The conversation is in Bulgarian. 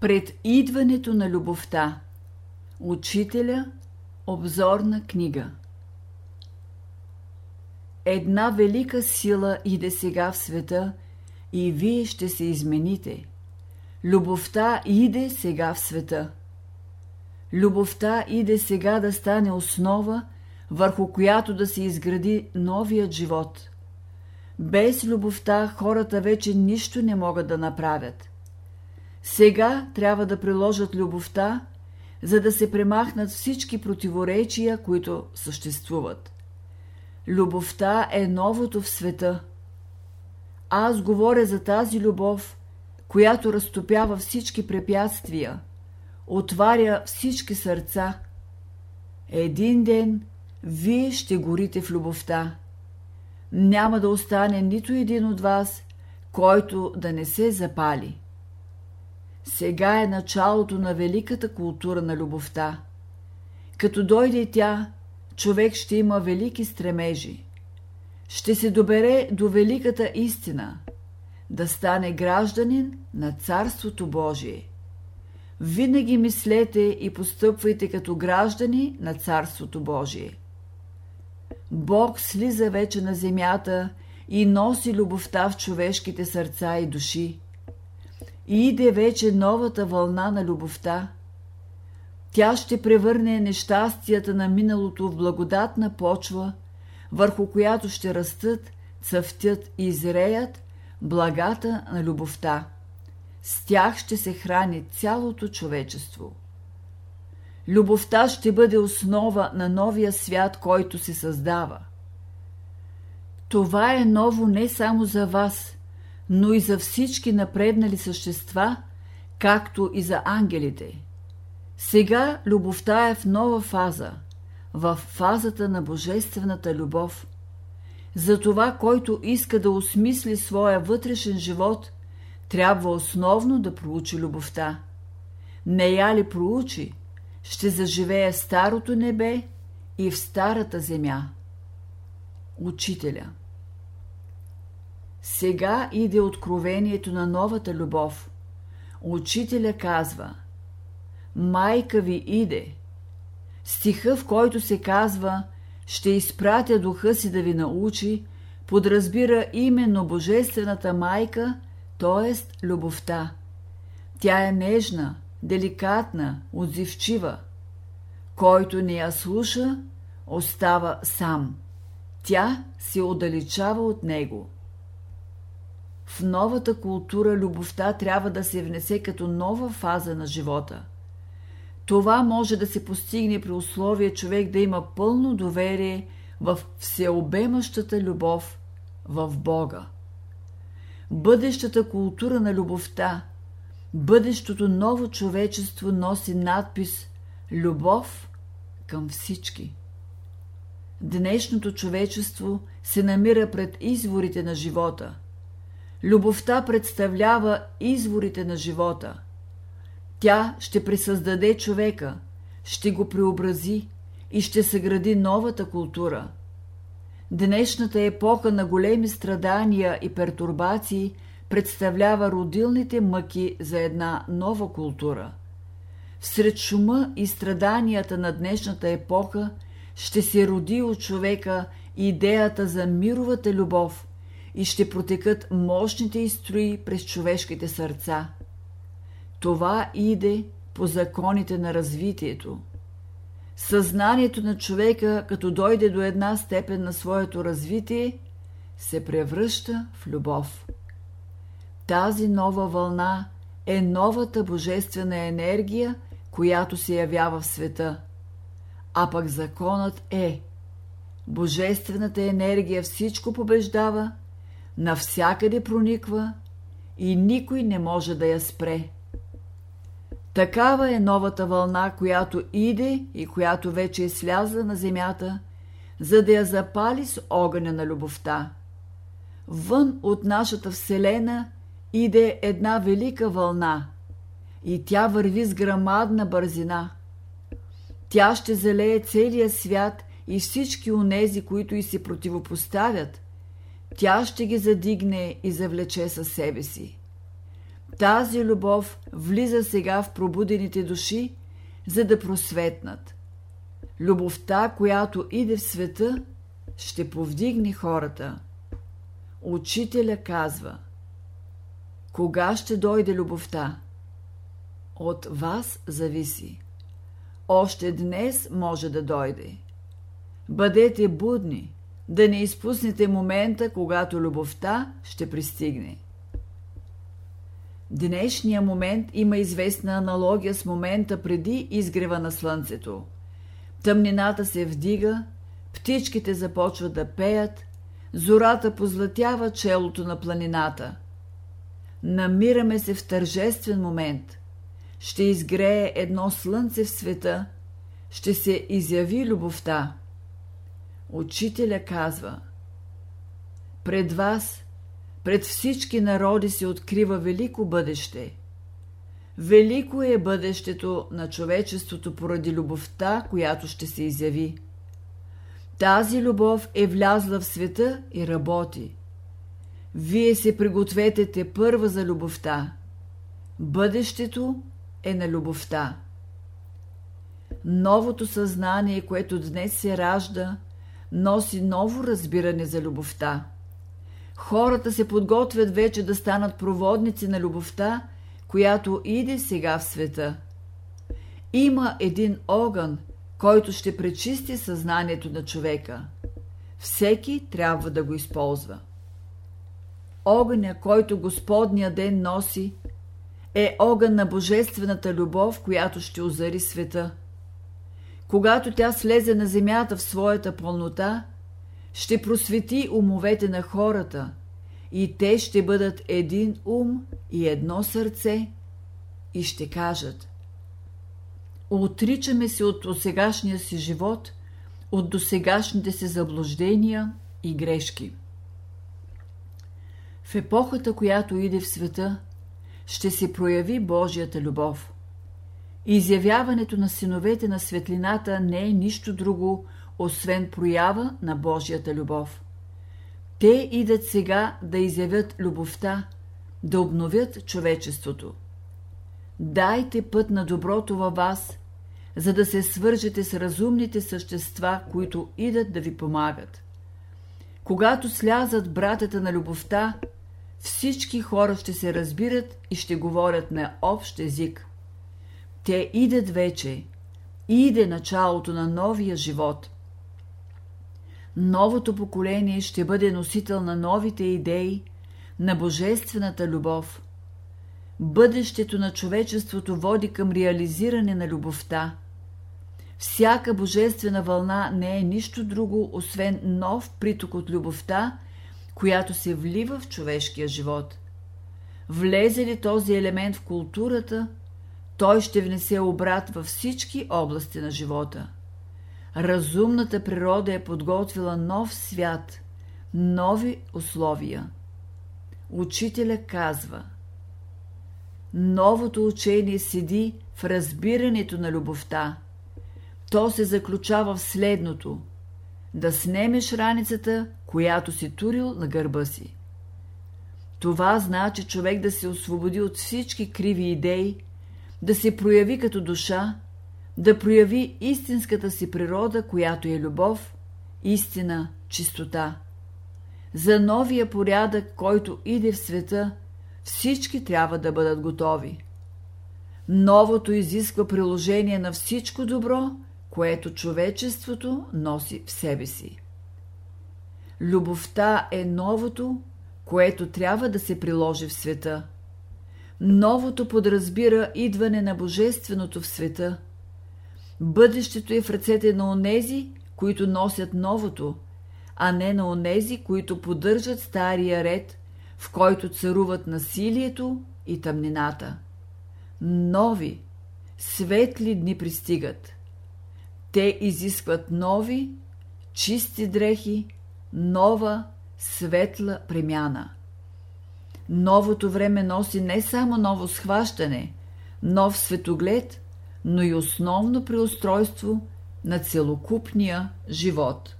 Пред идването на любовта Учителя Обзорна книга Една велика сила иде сега в света и вие ще се измените. Любовта иде сега в света. Любовта иде сега да стане основа, върху която да се изгради новият живот. Без любовта хората вече нищо не могат да направят. Сега трябва да приложат любовта, за да се премахнат всички противоречия, които съществуват. Любовта е новото в света. Аз говоря за тази любов, която разтопява всички препятствия, отваря всички сърца. Един ден вие ще горите в любовта. Няма да остане нито един от вас, който да не се запали. Сега е началото на великата култура на любовта. Като дойде тя, човек ще има велики стремежи. Ще се добере до великата истина, да стане гражданин на Царството Божие. Винаги мислете и постъпвайте като граждани на Царството Божие. Бог слиза вече на земята и носи любовта в човешките сърца и души. Иде вече новата вълна на любовта. Тя ще превърне нещастията на миналото в благодатна почва, върху която ще растат, цъфтят и зреят благата на любовта. С тях ще се храни цялото човечество. Любовта ще бъде основа на новия свят, който се създава. Това е ново не само за вас, но и за всички напреднали същества, както и за ангелите. Сега любовта е в нова фаза, в фазата на божествената любов. За това, който иска да осмисли своя вътрешен живот, трябва основно да проучи любовта. Не я ли проучи, ще заживее старото небе и в старата земя. Учителя Сега иде откровението на новата любов. Учителя казва Майка ви иде. Стиха, в който се казва Ще изпратя духа си да ви научи, подразбира именно Божествената майка, т.е. любовта. Тя е нежна, деликатна, отзивчива. Който не я слуша, остава сам. Тя се отдалечава от него. В новата култура любовта трябва да се внесе като нова фаза на живота. Това може да се постигне при условие човек да има пълно доверие в всеобемащата любов в Бога. Бъдещата култура на любовта бъдещото ново човечество носи надпис Любов към всички. Днешното човечество се намира пред изворите на живота. Любовта представлява изворите на живота. Тя ще присъздаде човека, ще го преобрази и ще съгради новата култура. Днешната епоха на големи страдания и пертурбации – представлява родилните мъки за една нова култура. Всред шума и страданията на днешната епоха ще се роди от човека идеята за мировата любов и ще протекат мощните изстрои през човешките сърца. Това иде по законите на развитието. Съзнанието на човека, като дойде до една степен на своето развитие, се превръща в любов. Тази нова вълна е новата божествена енергия, която се явява в света. А пък законът е Божествената енергия всичко побеждава, навсякъде прониква и никой не може да я спре. Такава е новата вълна, която иде и която вече е слязла на земята, за да я запали с огъня на любовта. Вън от нашата Вселена – иде една велика вълна и тя върви с грамадна бързина. Тя ще залее целия свят и всички онези, които и се противопоставят. Тя ще ги задигне и завлече със себе си. Тази любов влиза сега в пробудените души, за да просветнат. Любовта, която иде в света, ще повдигне хората. Учителя казва Кога ще дойде любовта? От вас зависи. Още днес може да дойде. Бъдете будни, да не изпуснете момента, когато любовта ще пристигне. Днешния момент има известна аналогия с момента преди изгрева на слънцето. Тъмнината се вдига, птичките започват да пеят, зората позлатява челото на планината. Намираме се в тържествен момент. Ще изгрее едно слънце в света, ще се изяви любовта. Учителя казва Пред вас, пред всички народи се открива велико бъдеще. Велико е бъдещето на човечеството поради любовта, която ще се изяви. Тази любов е влязла в света и работи. Вие се пригответе те първа за любовта. Бъдещето е на любовта. Новото съзнание, което днес се ражда, носи ново разбиране за любовта. Хората се подготвят вече да станат проводници на любовта, която иде сега в света. Има един огън, който ще пречисти съзнанието на човека. Всеки трябва да го използва. Огъня, който Господния ден носи, е огън на божествената любов, която ще озари света. Когато тя слезе на земята в своята пълнота, ще просвети умовете на хората и те ще бъдат един ум и едно сърце и ще кажат Отричаме се от досегашния си живот, от досегашните си заблуждения и грешки. В епохата, която иде в света, ще се прояви Божията любов. Изявяването на синовете на светлината не е нищо друго, освен проява на Божията любов. Те идат сега да изявят любовта, да обновят човечеството. Дайте път на доброто във вас, за да се свържете с разумните същества, които идат да ви помагат. Когато слязат братята на любовта, всички хора ще се разбират и ще говорят на общ език. Те идат вече, иде началото на новия живот. Новото поколение ще бъде носител на новите идеи, на божествената любов. Бъдещето на човечеството води към реализиране на любовта. Всяка божествена вълна не е нищо друго, освен нов приток от любовта, която се влива в човешкия живот. Влезе ли този елемент в културата, той ще внесе обрат във всички области на живота. Разумната природа е подготвила нов свят, нови условия. Учителя казва Новото учение седи в разбирането на любовта. То се заключава в следното – да снемеш раницата, която си турил на гърба си. Това значи човек да се освободи от всички криви идеи, да се прояви като душа, да прояви истинската си природа, която е любов, истина, чистота. За новия порядък, който иде в света, всички трябва да бъдат готови. Новото изисква приложение на всичко добро, което човечеството носи в себе си. Любовта е новото, което трябва да се приложи в света. Новото подразбира идване на Божественото в света. Бъдещето е в ръцете на онези, които носят новото, а не на онези, които поддържат стария ред, в който царуват насилието и тъмнината. Нови, светли дни пристигат. Те изискват нови, чисти дрехи, нова, светла премяна. Новото време носи не само ново схващане, нов светоглед, но и основно преустройство на целокупния живот –